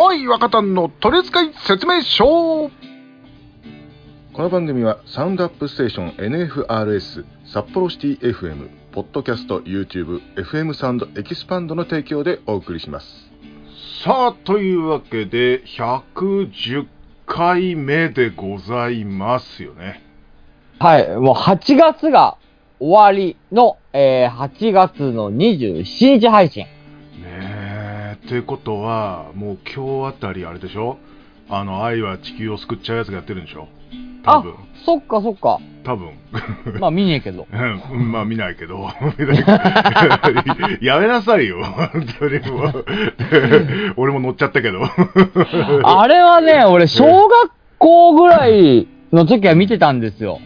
モイ若旦の取扱説明書。この番組はサウンドアップステーション NFRS 札幌シティ FM ポッドキャスト YouTube FM サウンドエキスパンドの提供でお送りします。さあというわけで110回目でございますよね。はい、もう8月が終わりの、えー、8月の27日配信。ねえってことはもう今日あたりあれでしょ？あの愛は地球を救っちゃうやつがやってるんでしょ？多あ分、そっかそっか。多分。まあ見ねえけど。うんまあ見ないけど。やめなさいよ。本当にもう。俺も乗っちゃったけど。あれはね、俺、小学校ぐらいの時は見てたんですよ。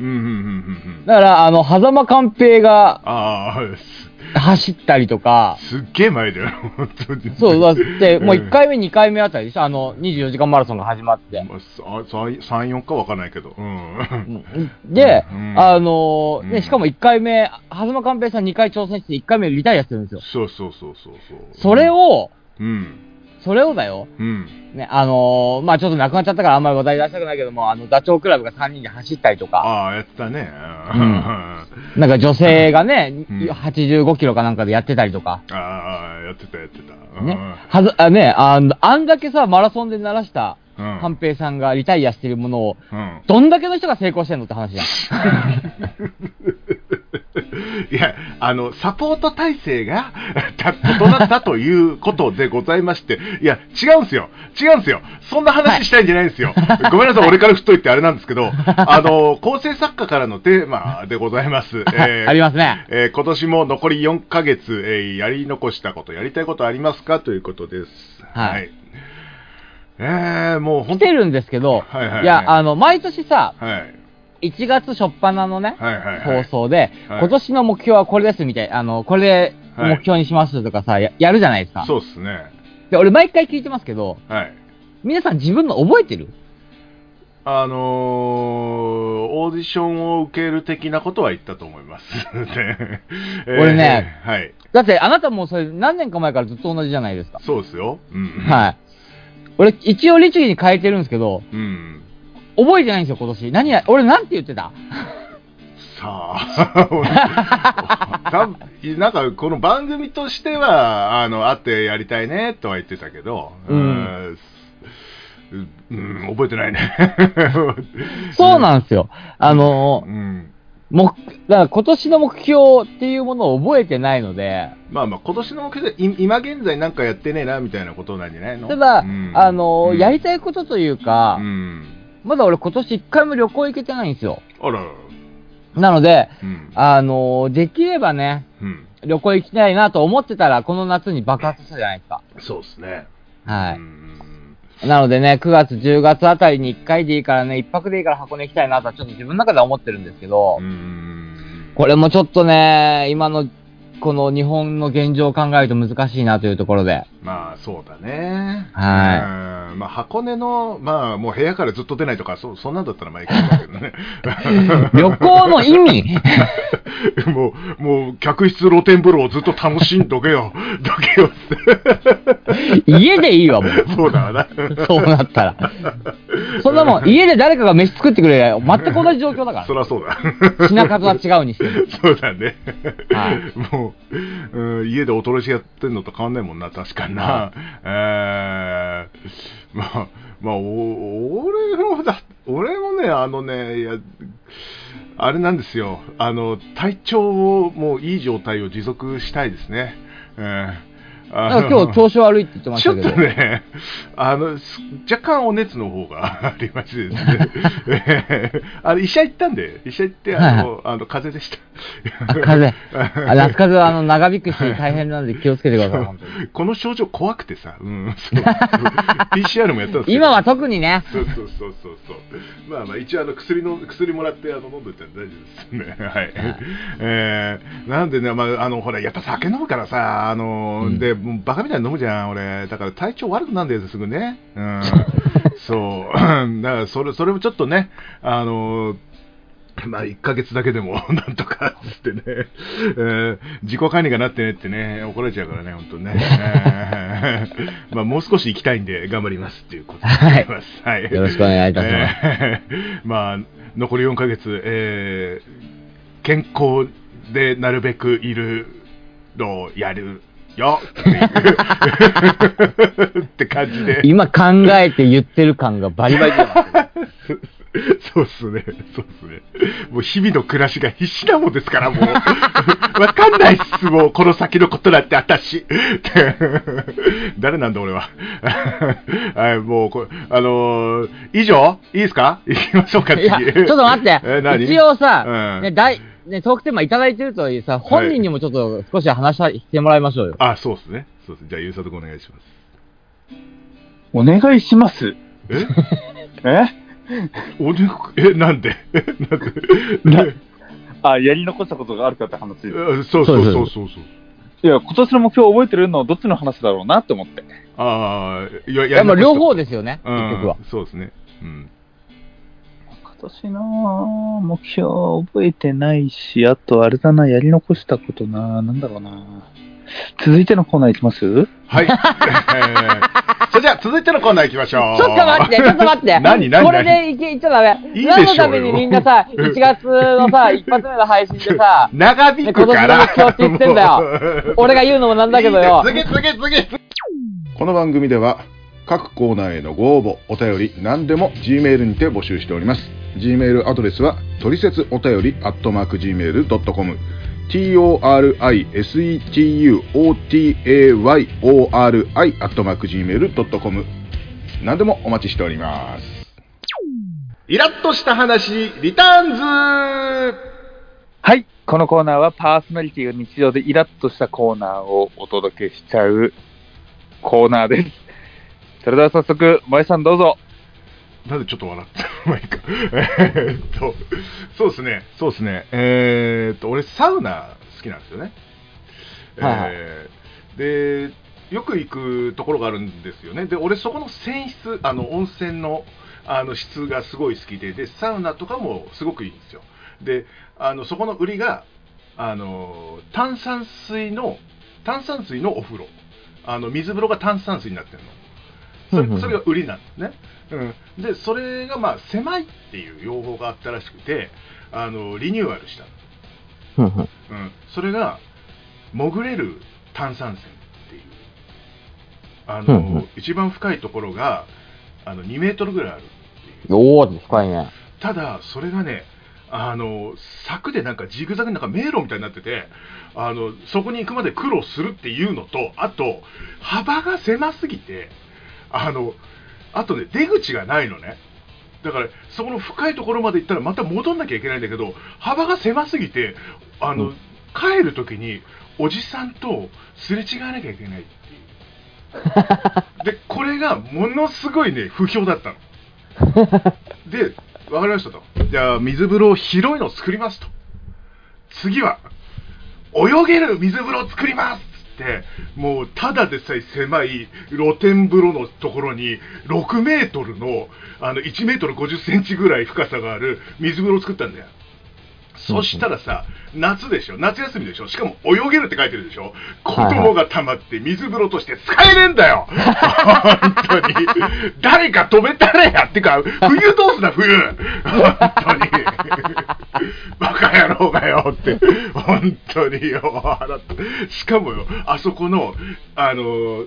だから、あの、狭間寛平がああ走ったりとか、すすっげえ前だよ本当に。そう、だって、もう1目回目、2回目あたりでしょ？あの、24時間マラソンが始まって。34かわかんないけど。うん。で、うん。あのーうん。ね、しかも1回目、狭間寛平さん2回挑戦して1回目リタイアしてるんですよ。そうそうそうそうそう。それを、うんそれをだよ。うん。ね、あのーまあちょっと亡くなっちゃったからあんまり話題出したくないけども、あの、ダチョウ倶楽部が3人で走ったりとか、ああやってたね。うん。なんか女性がね、うん。85キロかなんかでやってたりとか、ああやってたやってた。ね、はず、あ、ね、あんあんだけさ、マラソンで鳴らした、うん。寛平さんがリタイアしてるものを、うん。どんだけの人が成功してんのって話じゃん。いや、あの、サポート体制が た整ったということでございまして、いや、違うんですよ。違うんですよ。そんな話したいんじゃないんですよ。ごめんなさい、俺から振っといてあれなんですけど、あの、構成作家からのテーマでございます。えーありますね。えー今年も残り4ヶ月、えーやり残したこと、やりたいことありますかということです。はいえー、もう来てるんですけど、はいはいはいや、あの、毎年さ、はい。1月初っ端のね、はいはいはい。放送で、はい今年の目標はこれですみたいな、あの、これで目標にしますとかさ、ややるじゃないですか。そうっすね。で、俺毎回聞いてますけど、はい。皆さん自分の覚えてる？あのー、オーディションを受ける的なことは言ったと思います。で えー俺ねはい。だってあなたもそれ何年か前からずっと同じじゃないですか。そうですよ。うん。はい。俺、一応律儀に変えてるんですけど、うん。覚えてないんですよ、今年。何や、俺なんて言ってた？さあ、なんかこの番組としては、あの、会ってやりたいねとは言ってたけど、うんうん、うん覚えてないね。そうなんですよ。あのう、ん。目、だから今年の目標っていうものを覚えてないので、まあまあ、今年の目標で、い今現在なんかやってねえな、みたいなことなんじゃないの？ただ、うんあの、うんやりたいことというか、うん。まだ俺今年一回も旅行行けてないんですよ。あら、なので、うん。あの、できればね、うん。旅行行きたいなと思ってたら、この夏に爆発したじゃないですか。そうですね。はい。うんなのでね、9月、10月あたりに1回でいいからね、1泊でいいから箱根行きたいなとはちょっと自分の中では思ってるんですけど、うん。これもちょっとね、今の、この日本の現状を考えると難しいなというところで。まあ、そうだね。はいうんまあ、箱根の、まあ、もう部屋からずっと出ないとか、そそんなんだったらまあいいかけどね。旅行の意味？もう、もう、客室露天風呂をずっと楽しんどけよ。どけよって。家でいいわ、もう。そうだわな。そうなったら。そんなもん、家で誰かが飯作ってくれりゃ全く同じ状況だかそりゃそうだ。ら。品数は違うにしても。そうだね。はいもう、うん、家でおとろしやってんのと変わんないもんな、確かにな。えー、まあ、まあ、お俺もだ、俺もね、あのね、いや、あれなんですよ。あの、体調を、もういい状態を持続したいですね。えーなんか今日調子悪いって言ってましちょったけど。とね、あの、す若干お熱の方がありましてですね。え ーあの、医者行ったんで、医者行って、あの、あの、風邪でした。あ 風邪。あ夏風邪はあの長引くし大変なので気をつけてください、本当に。この症状怖くてさ、うん、そう PCR もやったんですけど今は特にね、そうそうそうそうそう。まあまあ、一応あの薬の、薬もらってあの飲んでたんで大丈夫ですね。はい。えー、なんでね、まあ、あの、ほら、やっぱ酒飲むからさ、あの、うんで、もうバカみたいに飲むじゃん、俺。だから体調悪くなるんだよ、すぐね。うん。そう。だから、それ、それもちょっとね、あの、まあ、1ヶ月だけでも、なんとか、つってね、えー自己管理がなってねってね、怒られちゃうからね、本当にね。えーまあ、もう少し行きたいんで、頑張りますっていうことでございます。はい。よろしくお願いいたしますえーまあ、残り4ヶ月、えー健康でなるべくいるのをやるよっていうって感じで。今考えて言ってる感がバリバリ出ますけどそうっすね、そうっすね。もう日々の暮らしが必死なもんですから、もう。わかんないっす、もう、この先のことなんて、私。誰なんだ、俺は。はい、もうこれ、あのー以上？いいですか？行きましょうか、次。ちょっと待って。一応さ、うんね、大、ね、トークテーマいただいてるといいさ、本人にもちょっと少し話してもらいましょうよ。あ、そうっすね。そうっす。じゃあ、ゆうさとくんお願いします。お願いします。え？え？おねえ、なんで？なんで？あ、やり残したことがあるかって話。いえそうそうそうそうそう。や、今年の目標覚えてるのはどっちの話だろうなって思って。ああ、いや、いや、両方ですよね、うん結局は。そうですね。うん。今年の目標覚えてないし、あとあれだな、やり残したことな、なんだろうな。続いてのコーナーいきます？はい。え ーそれじゃあ、続いてのコーナー行きましょう。ちょっと待って、ちょっと待って。何何これでいけ、いっちゃダメ。いいでしょうよ何のためにみんなさ、1月のさ、一発目の配信でさ、長引くから。ね今年の目標って言ってんだよ 俺が言うのもなんだけどよ。いいね次、次、次。この番組では各コーナーへのご応募お便り何でも G メールにて募集しております。G メールアドレスはトリセツお便りアットマーク Gmail.com torisetuotayori アットマーク Gmail.com 何でもお待ちしております。イラッとした話、リターンズ。はい。このコーナーはパーソナリティが日常でイラッとしたコーナーをお届けしちゃうコーナーです。それでは早速、萌えさんどうぞ。なんでちょっと笑ったまあいいか。えーっと、そうですね、そうですね。えーっと、俺、サウナ好きなんですよね。はいはいえーで、よく行くところがあるんですよね。で、俺、そこの泉質、あの、温泉の、あの、質がすごい好きで、で、サウナとかもすごくいいんですよ。で、あの、そこの売りが、あの、炭酸水の、炭酸水のお風呂。あの、水風呂が炭酸水になってるの。それそれが売りなんですね。うん、でそれがまあ狭いっていう要望があったらしくてあのリニューアルしたの、うんそれが潜れる炭酸泉っていうあの、一番深いところがあの2メートルぐらいあるっていう。おー、深いね。ただそれがねあの柵でなんかジグザグになんか迷路みたいになっててあのそこに行くまで苦労するっていうのとあと幅が狭すぎてあのあとね出口がないのね。だからそこの深いところまで行ったらまた戻んなきゃいけないんだけど幅が狭すぎてあの、うん。帰る時におじさんとすれ違わなきゃいけない。っていうでこれがものすごいね不評だったの。で、わかりましたと。じゃあ、水風呂広いのを作りますと。次は、泳げる水風呂を作りますもう、ただでさえ狭い露天風呂のところに、6メートルの、あの、1メートル50センチぐらい深さがある水風呂を作ったんだよ。そしたらさ、夏でしょ？夏休みでしょ？しかも泳げるって書いてるでしょ？子供が溜まって水風呂として使えねえんだよ！本当に。誰か止めたれや！ってか、冬どうすな、冬！本当に。バカ野郎がよって、本当によ、笑って。しかもよ、あそこの、あの、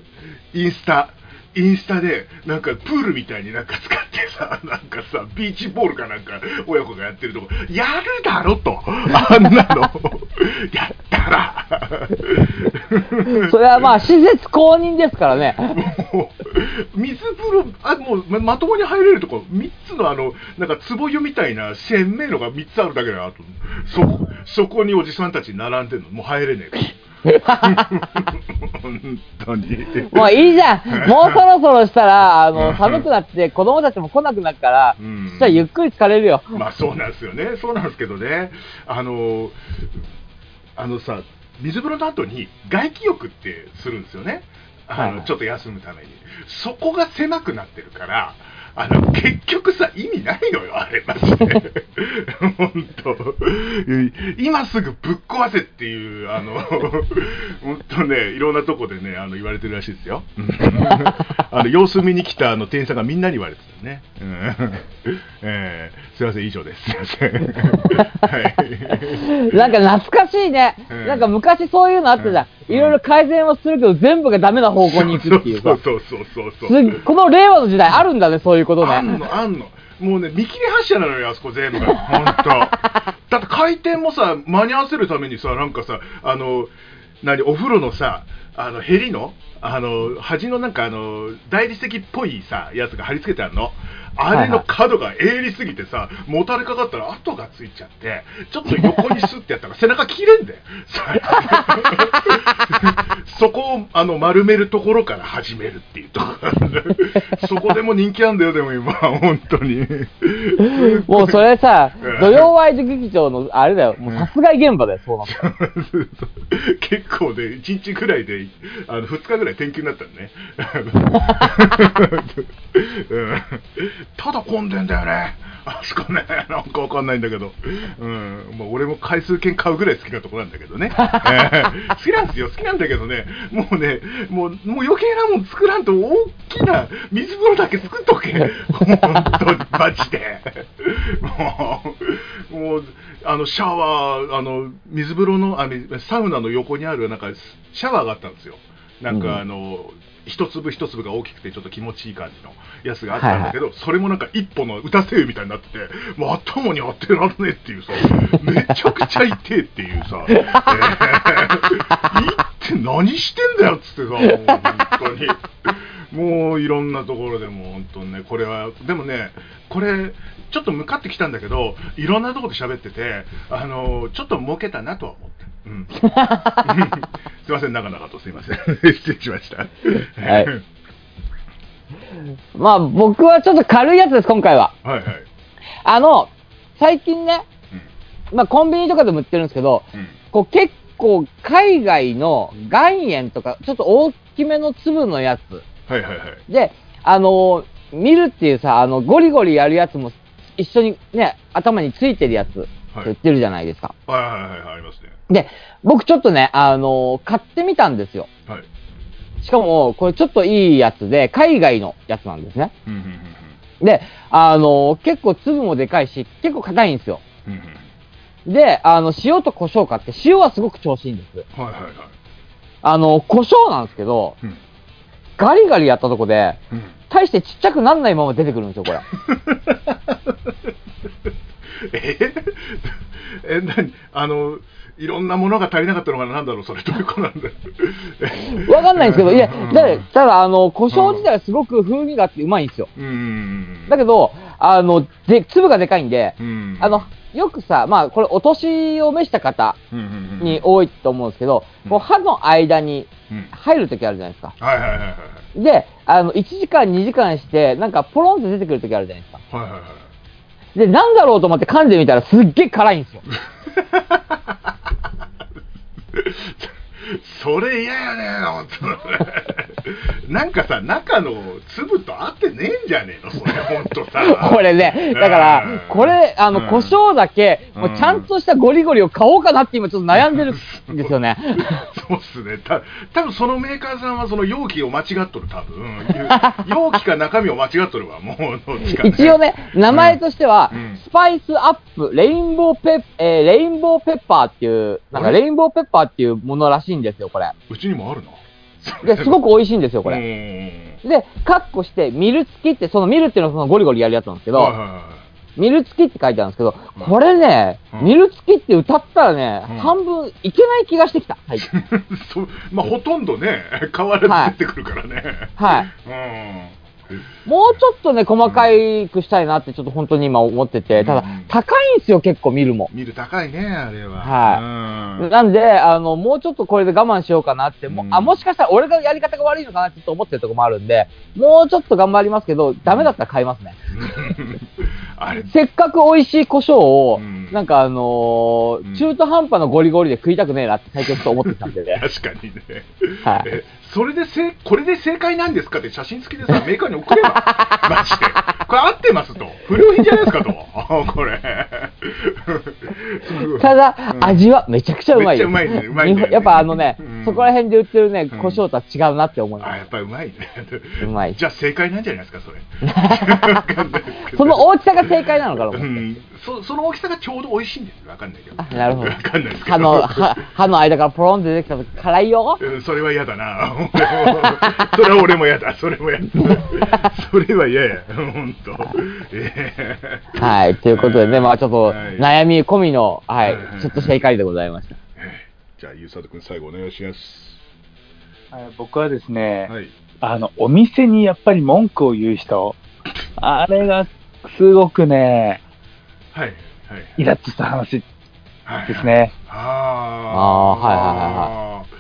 インスタ、インスタで、なんかプールみたいになんか使ってさ、なんかさ、ビーチボールかなんか親子がやってるとこ、やるだろと、あんなの、やったら、それはまあ、施設公認ですからね。もう、水風呂、あもうままともに入れるとこ、3つのあの、なんか壺湯みたいな鮮明のが3つあるだけだなと、そそこにおじさんたち並んでるの、もう入れねえから。本当に。もういいじゃん。もうそろそろしたら、あうん。の、寒くなって子供たちも来なくなるから、うん。そしたらゆっくり疲れるよ。まあそうなんですよね、そうなんですけどね、あのあのさ、水風呂の後に外気浴ってするんですよね、あのはいはい。ちょっと休むために、そこが狭くなってるから、あの、結局さ、意味ないのよ、あれ、マジで。本当今すぐぶっ壊せっていう、あの、本当ね、いろんなとこでね、あの、言われてるらしいですよ。う んあの、様子見に来たあの店員さんがみんなに言われてたね。うん えーすいません、以上です。すいません。はい。なんか懐かしいね。うんなんか昔そういうのあったじゃん。うんいろいろ改善をするけど全部がダメな方向に行くっていうさ。そうそうそうそうそう。すこの令和の時代あるんだね、そういうことね。あんの、あんの。もうね、見切り発車なのよ、あそこ全部が。ほんと。だって回転もさ、間に合わせるためにさ、なんかさ、あの、何、お風呂のさ、あの、ヘリの、あの、端のなんかあの、大理石っぽいさ、やつが貼り付けてあるの。あれの角が鋭利すぎてさ、もたれかかったら跡がついちゃって、ちょっと横にスッてやったら背中切れんだよ。そこをあの丸めるところから始めるっていうところそこでも人気あんだよ、でも今、本当に。もうそれさうん、土曜ワイド劇場のあれだよ、もう殺害現場だよ、そうなの。結構ね、1日ぐらいで、あの2日ぐらい転休になったのね。うんただ混んでんだよね。あそこね、なんかわかんないんだけど。うん。まあ、俺も回数券買うぐらい好きなとこなんだけどね。えー好きなんですよ。好きなんだけどね。もうね、もう、もう余計なもん作らんと大きな水風呂だけ作っとけ。本当に、マジで。もう、もう、あの、シャワー、あの、水風呂の、あみサウナの横にある、なんか、シャワーがあったんですよ。なんうんか、あの、一粒一粒が大きくてちょっと気持ちいい感じのやつがあったんだけど、それもなんか一歩の打たせ湯みたいになってて、もう頭に当てられねえっていうさ、めちゃくちゃ痛えっていうさ、えー、いって何してんだよっつってさ、もう本当に。もういろんなところでもう本当にね、これは、でもね、これ、ちょっと向かってきたんだけど、いろんなところで喋ってて、あの、ちょっと儲けたなとは思って。うん、すいません、長々とすいません。失礼しました。はいまあ僕はちょっと軽いやつです、今回は。はいはい。あの、最近ね、まあコンビニとかでも売ってるんですけど、うん。うん。こう結構海外の岩塩とか、ちょっと大きめの粒のやつ。はいはいはい。で、あの見るっていうさ、あの、ゴリゴリやるやつも一緒にね、頭についてるやつ、はい売ってるじゃないですか。はいはいはいはい、ありますね。で、僕ちょっとね、あの買ってみたんですよ。はい。しかも、これちょっといいやつで、海外のやつなんですね。うんうんうんで、あの結構粒もでかいし、結構硬いんですよ。うん。うんうんで、あの、塩と胡椒買って、塩はすごく調子いいんです。はいはいはい。あの、胡椒なんですけど、うん。ガリガリやったとこで、うん。大してちっちゃくなんないまま出てくるんですよ、これ。え？え、何？あの、いろんなものが足りなかったのがな？んだろう、それ、どういうことなんだ？ろ わかんないんですけど、いやうん、でただ、あの、胡椒自体はすごく風味があってうまいんですよ。う。うん。だけど、あの、で、粒がでかいんで、うん。あの、よくさ、まあ、これ、お年を召した方に多いと思うんですけど、うんこう歯の間にうん。入るときあるじゃないですか。はいはいはいはい。で、あの、1時間、2時間して、なんか、ポロンって出てくるときあるじゃないですか。はいはいはい。で、なんだろうと思って噛んでみたら、すっげえ辛いんですよ。それ嫌やね本当なんかさ、中の粒と合ってねえんじゃねえの？それ、ほんとさ。これね、だから、これ、あの、うん胡椒だけ、うんもうちゃんとしたゴリゴリを買おうかなって今ちょっと悩んでるんですよね。そうっすね。た多分そのメーカーさんはその容器を間違っとる、多分。う ん容器か中身を間違っとるわ、もう、ね。一応ね、名前としては、うんスパイスアップ、レインボーペッ、えーレインボーペッパーっていう、なんかレインボーペッパーっていうものらしいんですよ、これ。うちにもあるな。で、すごく美味しいんですよ、ここれ。で、カッコして、ミル付きって、そのミルっていうのはそのゴリゴリやるやつなんですけど、はいはいはいミル付きって書いてあるんですけど、うんこれね、うんミル付きって歌ったらね、うん半分いけない気がしてきた。はい。まあ、ほとんどね、変わらず出てくるからね。はい。うん。もうちょっとね、細かいくしたいなってちょっと本当に今思ってて、ただうん、高いんですよ、結構見るも。見る高いね、あれは。はいいなんで、あの、もうちょっとこれで我慢しようかなって、もうんあ、もしかしたら俺がやり方が悪いのかなってちょっと思ってるとこもあるんで、もうちょっと頑張りますけど、ダメだったら買いますね。せっかく美味しい胡椒を、うんなんかあのーうん中途半端なゴリゴリで食いたくねえなって最近ちょっと思ってたんでね。確かにね。はいえそれでせこれで正解なんですかって写真付きでさ、メーカーに送れば。マジで。これ合ってますと。不良品じゃないですかと。これ。ただ、うん味はめちゃくちゃうまいです。めっちゃうまいねうまいね日本やっぱあのね、うんそこら辺で売ってるね、うん胡椒とは違うなって思いあ、まやっぱりうまいね。す。うまい。じゃあ正解なんじゃないですか、それ。その大きさが正解なのかな、うん、そその大きさがちょうど美味しいんですよ。わかんないけど。あなるほどわかんないですけど。歯の、歯歯の間からポロンって出てきた時辛いよ。うんそれは嫌だな。それは俺も嫌だ。それも嫌だ。それは嫌や。本当。ええはい、ということでね、まあちょっとはい悩み込みの、はいはいはい、ちょっと正解でございました。じゃあ、ゆうさとくん最後お願いします。はい僕はですね、はい。あの、お店にやっぱり文句を言う人、あれがすごくね、はい。はい。イラッとした話はいです。ね。ああーはいはいはいはい。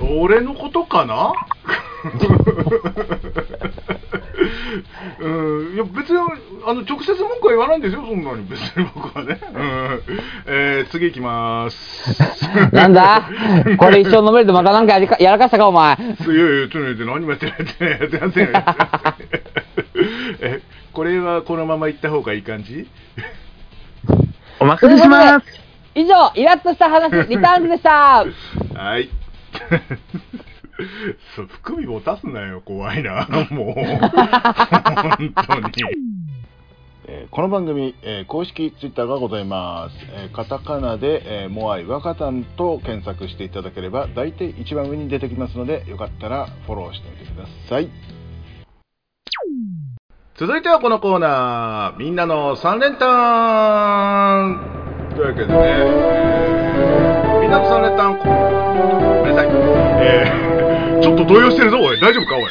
俺のことかな？うん、いや別にあの直接文句は言わないんですよ、そんなに別に僕はね。うんえー、次行きます。なんだ？これ一生飲めるとまたなんかやりかやらかしたか、お前。いやいや、ちょっと待って、何もやってない、やってない、やってませんよ。え、これはこのまま行った方がいい感じ？お任せします以上、イラッとした話、リターンズでした。はい。そう、含み持たすなよ、怖いな、もう。本当に。えーこの番組、えー公式ツイッターがございます、えーカタカナで、えーモアイワカタンと検索していただければ大体一番上に出てきますのでよかったらフォローしてみてください。続いてはこのコーナー、みんなの三連単。というわけでね、えーみんなの三連単、ごめんなさい。えーちょっと動揺してるぞ、おい。大丈夫か、おい。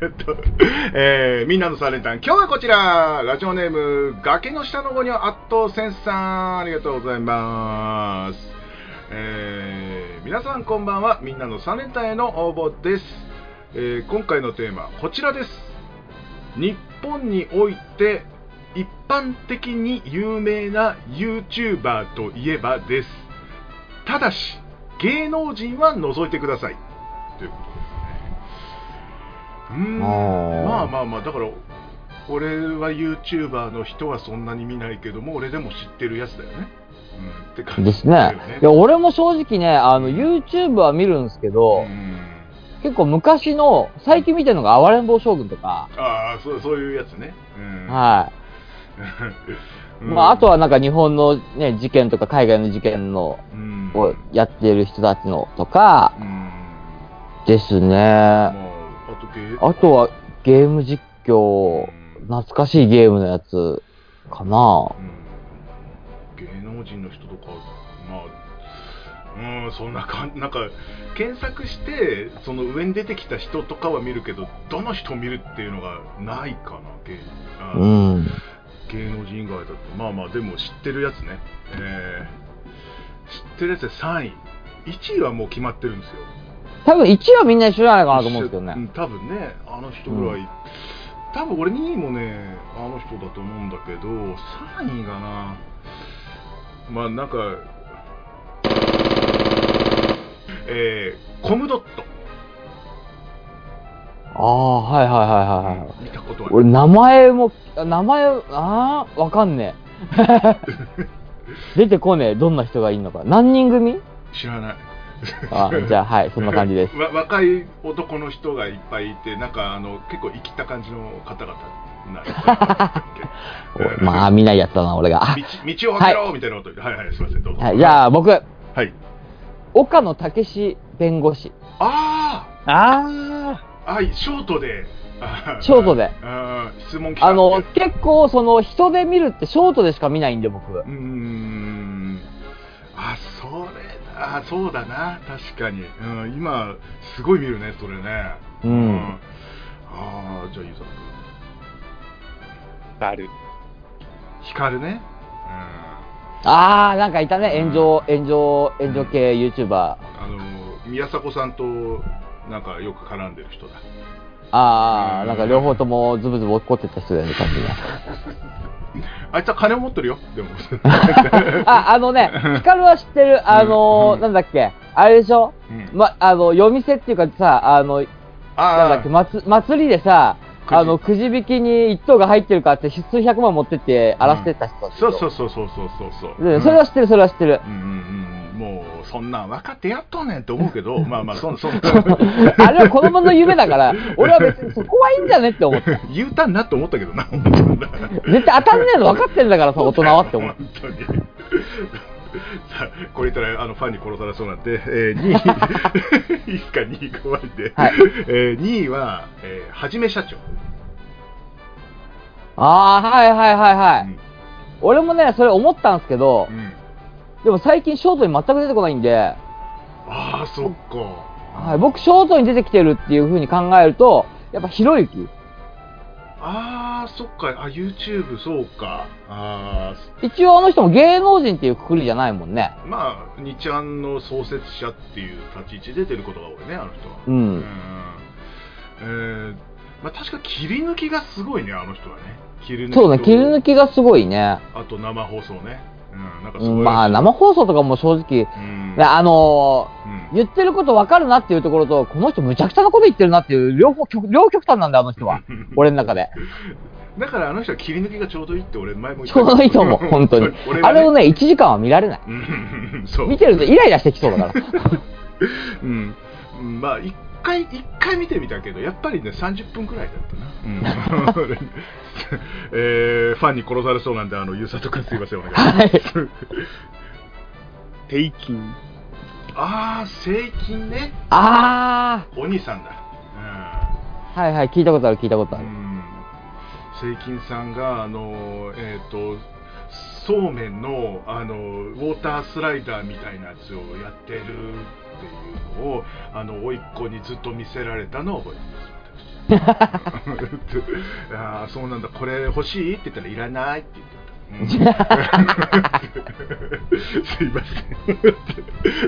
えっと、えーみんなの三連単、今日はこちら、ラジオネーム、崖の下の子には圧倒センスさん、ありがとうございます。えー皆さんこんばんは、みんなの三連単への応募です。えー今回のテーマこちらです日本において一般的に有名な YouTuber といえばですただし芸能人は除いてください。ということですね。うーん。まあまあまあだから俺は YouTuber の人はそんなに見ないけども俺でも知ってるやつだよね、うん、って感じですだよね。いや、俺も正直ね、あの、YouTube は見るんですけど、うん。結構昔の、最近見てるのが暴れん坊将軍とか、ああそうそういうやつね、うん。はい。うん。まあ、あとはなんか日本のね、事件とか海外の事件の、うんをやってる人たちのとか、うん。ですね。まあ、あとはゲーム実況、懐かしいゲームのやつかな。うん。芸能人の人とかまあうんそんなかんなんか検索してその上に出てきた人とかは見るけどどの人を見るっていうのがないかな芸あうん。芸能人以外だとまあまあでも知ってるやつね、えー知ってるやつで3位。1位はもう決まってるんですよ。多分1位はみんな一緒じゃないかなと思うんですけどうんね。多分ねあの人ぐらい、多分俺2位もねあの人だと思うんだけど3位がな。まあなんかえー、コムドット。ああ、はいはいはいはいはい。見たことある。俺、名前も、名前、ああ、わかんねえ。出てこねえ、どんな人がいいのか。何人組？知らない。あじゃあ、はい、そんな感じです。わ若い男の人がいっぱいいてなんかあの結構生きた感じの方々な んですよおまあ、見ないやつだな、俺が。道道を開けろみたいなこと言ってはい。はいすいませんどうぞ。はい、じゃあ、僕、はい。岡野武史弁護士。あああはいショートで。あショートで。質問あの、結構、その、人で見るってショートでしか見ないんで、僕。うーん。あそれあそうだな。確かに、うん、今すごい見るねそれね。うん。ああじゃあゆうさんあ、ある。光ねあー、なんかいたね、炎上、炎上、炎上系 YouTuber。うん。あの宮迫さんとなんかよく絡んでる人だあー、なんか両方ともズブズブ怒ってた人だよね、感じが。あいつは金を持ってるよ。でも。あ、あのね、ヒカルは知ってる、あのー、うん。なんだっけ、あれでしょ？うん。ま、あの、夜店っていうかさ、あの、なんだっけ、祭りでさ、あの、くじ引きに一等が入ってるかって数百万持ってって荒らしてた人たちそうそうそうそうそうそうそう。でそれは知ってる、それは知ってる。うんうんうん、もうそんなん分かってやっとんねんって思うけど、まあまあ、そんそんあれは子供の夢だから、俺は別にそこはいいんじゃねって思って。言うたんなって思ったけどな、本絶対当たんねえの分かってんだからさ、大人はって思う。本当に。これ言ったらあのファンに殺されそうなんで、えー、2位、いいっすか、2位終わりで。はいえー、2位は、えー、はじめ社長。ああ、はいはいはいはい。うん俺もね、それ思ったんですけどう、んでも最近ショートに全く出てこないんで、ああ、そっか。はい、僕ショートに出てきてるっていう風に考えると、やっぱひろゆき。ああ、そっか。あ、YouTube、そうか。あ一応あの人も芸能人っていうくくりじゃないもんね。あ、まあ、2ちゃんの創設者っていう立ち位置で出てることが多いね、あの人は。う。うんえーまあ、確か切り抜きがすごいね、あの人はね。切り抜きとそうね、切り抜きがすごいね。あと生放送ね。うん、なんかすごい。うんまあ生放送とかも正直、うんねあのーうん言ってること分かるなっていうところと、この人むちゃくちゃなこと言ってるなっていう、両方極、両極端なんだよ、あの人は。俺の中で。だからあの人は切り抜きがちょうどいいって俺前も言っちたょうどいいと思う、本当に。俺はあれをね、1時間は見られない。見てるとイライラしてきそうだから。うん、うんまあ一回一回見てみたけどやっぱりね30分くらいだったな、うん。えーファンに殺されそうなんであのゆうさとくんすいませんお願いします、はい。平均。ああ税金ね。あお兄さんだ。ー、はいはい、聞いたことある、聞いたことある。うん。税金さんがあのえっ、とそうめんのあのウォータースライダーみたいなやつをやってるっていうのをあの甥っ子にずっと見せられたのを覚えてます私 ああそうなんだこれ欲しいって言ったらいらないって言って すいません。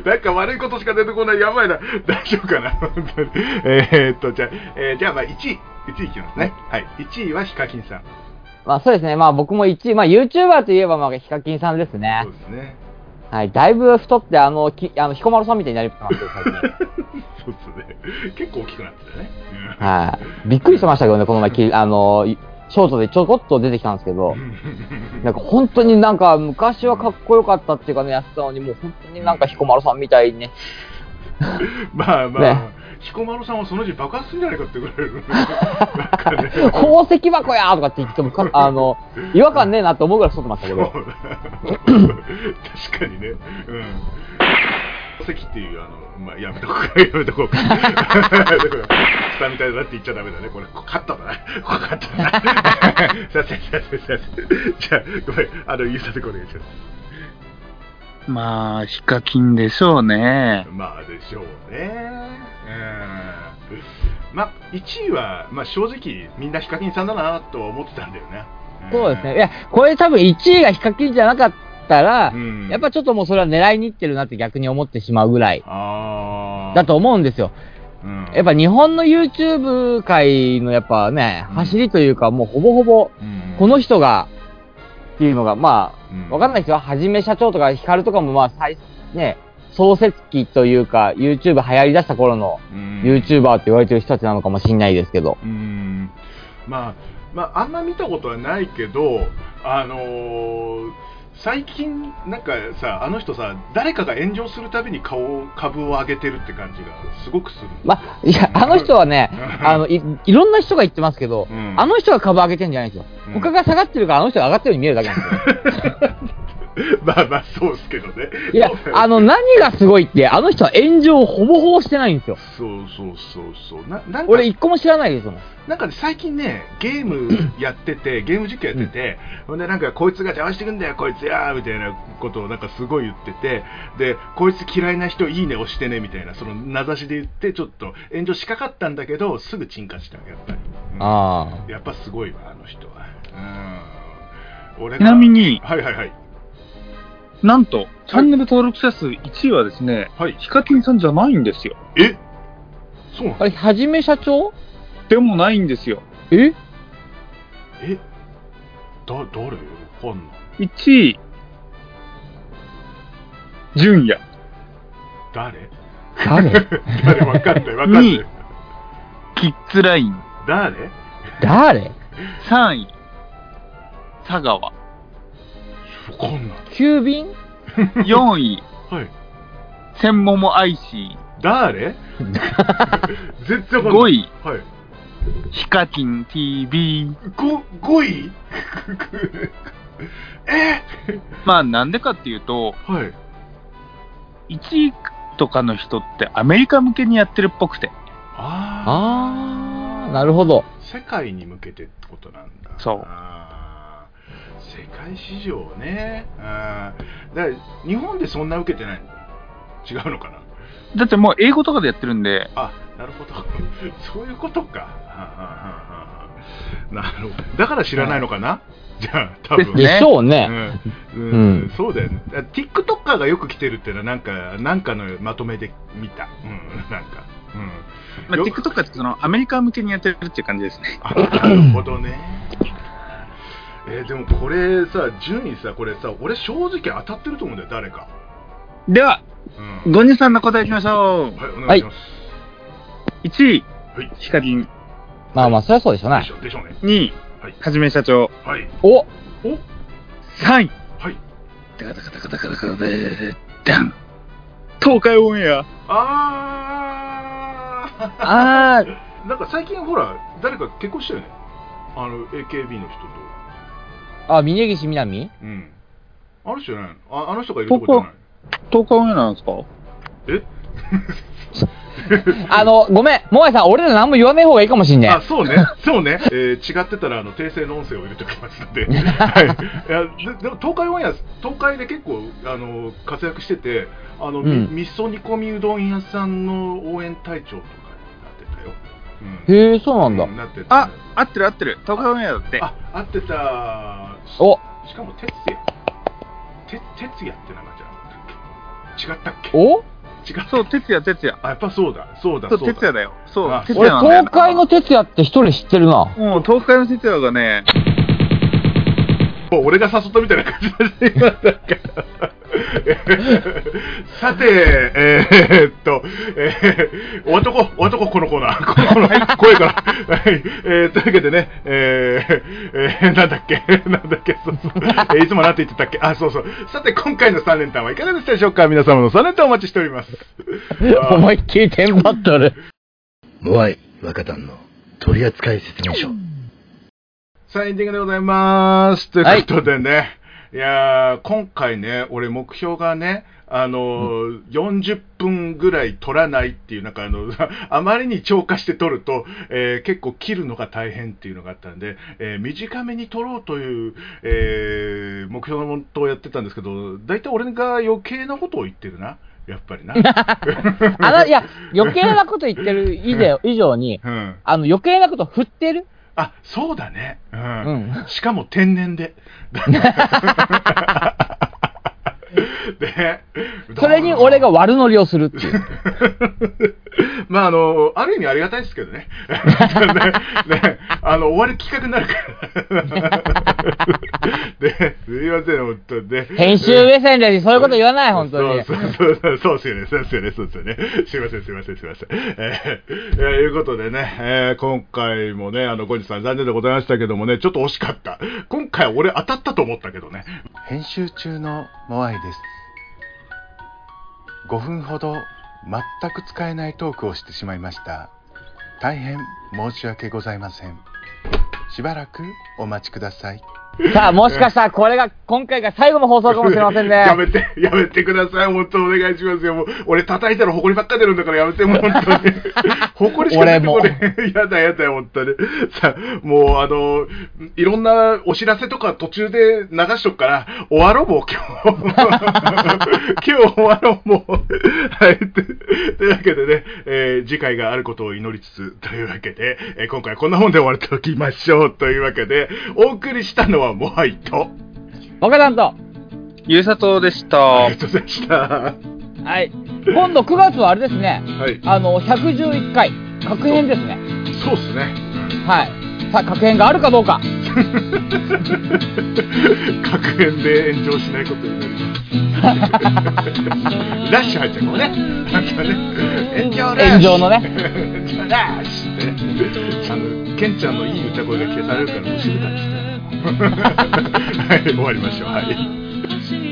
なんか悪いことしか出てこない。やばいな。大丈夫かな？えーっと、じゃあ、えーじゃあまあ1位。1位いきますね。はい。1位はヒカキンさん。まあそうですね、まあ僕も1位、まあ YouTuber といえばまあヒカキンさんですねそう。ですね。はい、だいぶ太って、あの、きあの彦摩呂さんみたいになりますよ、最近。そうですね。結構大きくなってたね。うんはい。びっくりしましたけどね、この前き、あの、ショートでちょこっと出てきたんですけど、なんか本当になんか昔はかっこよかったっていうかね、やってたのに、もう本当になんか彦摩呂さんみたいにね。まあまあ、ね彦摩呂さんはそのうち爆発するんじゃないかってぐらいのなんかね宝石箱やとかって言ってもか、あの、違和感ねえなって思うぐらい太ってましたけど。確かにね。うん。宝石っていう、あの、まあ、やめとこうか、やめとこうか。やめとこうか下みたいだなって言っちゃダメだね。これ、カットだな。これカットだな。すいません、すいません、すいません。じゃあ、ごめん、あの、ゆうさてお願いします。まあ、ヒカキンでしょうね。まあでしょうね。うん。まあ、1位は、まあ正直、みんなヒカキンさんだなとは思ってたんだよね。そうですね。いや、これ多分1位がヒカキンじゃなかったら、うんやっぱちょっともうそれは狙いにいってるなって逆に思ってしまうぐらい。だと思うんですよ。うん、やっぱ日本の YouTube 界のやっぱね、うん走りというかもうほぼほぼうん、この人がっていうのが、まうんあ、わかんないですよ。はじめ社長とかヒカルとかもまあ、最、ね、創設期というか YouTube 流行り出した頃のうん YouTuber って言われてる人たちなのかもしれないですけど。うんまあ、まあ、あんま見たことはないけど、あのー最近、なんかさ、あの人さ、誰かが炎上するたびに顔を、株を上げてるって感じがすごくする。まあ、いや、あの人はね、あの、い、いろんな人が言ってますけど、うんあの人が株上げてんじゃないんですよ。うん他が下がってるからあの人が上がってるように見えるだけなんですよ。まあまあ、そうですけどね。いや、あの、何がすごいって、あの人は炎上をほぼほぼしてないんですよ。そうそうそうそう。ななんか俺一個も知らないですもん。なんかね、最近ね、ゲーム やってて、ゲーム実況やってて、ほんでなんか、こいつが邪魔してくんだよ、こいつやーみたいなことをなんかすごい言ってて、で、こいつ嫌いな人、いいね押してねみたいな、その名指しで言って、ちょっと炎上しかかったんだけど、すぐ鎮火した、やっぱり。うんあやっぱすごいわ、あの人は。うん。俺がちなみにはいはいはい。なんと、チャンネル登録者数1位はですね、はい。ヒカキンさんじゃないんですよ。え？そうなのあ。あれ、はじめ社長？でもないんですよ。え？え？だ、誰？わかんない。1位、純也。誰？誰？誰？わかんない、わかんないに。キッズライン。誰？誰？3位、佐川。わかんない。急便4位、はい。千桃アイシ誰？全然わかんー。ない。5位、はい。ヒカキン TV。ご5位？え？まあなんでかっていうと、はい。1位とかの人ってアメリカ向けにやってるっぽくて。ああー、なるほど。あ。世界に向けてってことなんだ。そう世界市場ね。あーだから日本でそんな受けてないの？違うのかな？だってもう英語とかでやってるんで、あ、なるほど。そういうことか。はあはあはあはあなるほど。だから知らないのかな、じゃあ、多分。でしょうね。うん、うんうんそうだよね。あ TikToker がよく来てるっていうのは、なんか、なんかのまとめで見た。うん、なんか。うん。まあ、よ TikTok ってそのアメリカ向けにやってるっていう感じですね。あなるほどね。えーでもこれさ、順位さ、これさ、俺正直当たってると思うんだよ、誰か。では、うん。ゴニさんの答えいきましょう。はい、お願いします。1位、はい。ヒカキン。まあまあ、そりゃそうでしょうねでし。ょでしょうね。2位、はい。はじめ社長。はい。おお3位、はい。ダカダカダカダカダカダダン。東海オンエア。あーあー、なんか最近ほら、誰か結婚したよね。あの、AKB の人と。あ、峯岸みなみ？うん。あの人じゃないの？ああの人がいるとこじゃない東海オンエアなんですか？え？あの、ごめん、もえさん、俺ら何も言わない方がいいかもしんねあ、そうね。そうね。えー違ってたら、あの、訂正の音声を入れておきますので。はい。いや、ででも、東海オンエア、東海で結構、あの、活躍してて、あの、みうん味噌煮込みうどん屋さんの応援隊長とへえ、そうなんだあ、合ってる合ってる。東海オンエアだって。あ、合ってた。おしかも、哲也。て哲也って名前じゃなかったっけ？違ったっけ？お？違ったそう、哲也、哲也。あ、やっぱそうだ。そうだ。そう、そうだ哲也だよ。そうあ、俺、東海の哲也って一人知ってるな。もう、東海の哲也がね、もう俺が誘ったみたいな感じだね、今なんかさて、えー、っと、えー、お男、お男このコーナー、このコーナー、声から、はい、えー、というわけでね、えー、えー、なんだっけ、なんだっけ、そうそう、えーいつもなんて言ってたっけ、あ、そうそう、さて、今回の3連単はいかがでしたでしょうか？皆様の3連単お待ちしております。思いっきりテンパっとる。モアイ若旦の取扱説明書。さあ、エンディングでございます。ということでね、い、やー、今回ね、俺目標がね、あのー40分ぐらい取らないっていう、なんかあの、あまりに超過して取ると、えー結構切るのが大変っていうのがあったんで、えー短めに取ろうという、えー目標のもとをやってたんですけど、大体俺が余計なことを言ってるな。やっぱりな。あの、いや、余計なこと言ってる以上以上に、うん。あの、余計なこと振ってるあ、そうだね。うん。うんしかも天然で。で、それに俺が悪乗りをするっていう。まあ、あの、ある意味ありがたいですけどね。ねねあの、終わる企画になるから。で、すいません、本当で。編集目線でそういうこと言わない、本当に。そうそうそう、そうですよね、そうですよね、そうですよね。すいません、すいません、すいません。えー、ということでね、えー今回もね、あの、ゴジさん残念でございましたけどもね、ちょっと惜しかった。今回俺当たったと思ったけどね。編集中のモアイです5分ほど全く使えないトークをしてしまいました。大変申し訳ございません。しばらくお待ちください。さあ、もしかしたらこれが今回が最後の放送かもしれませんね。やめて、やめてください。本当お願いしますよ。もう、俺叩いたら埃ばっか出るんだからやめて、もう本当に。埃しか出てこねえ。やだやだよ、本当に。さもう、あの、いろんなお知らせとか途中で流しとくから、終わろう、もう、今日。今日終わろう、もう。はい。とというわけでね、えー次回があることを祈りつつ、というわけで、えー今回はこんなもんで終わりときましょう。というわけで、お送りしたのはモハイと、若さんと、ゆうさとでしたあり。がとうございました。はい。今度9月はあれですね、はい。あの、111回、確変ですね。そうっすね。はい。さあ、確変があるかどうか。確変で炎上しないことになります。ラッシュ入っちゃうかもね。なんかね。炎上炎上のねラッシュってね。あのケンちゃんのいい歌声が消されるから虫歌にしてはい終わりましょうはい走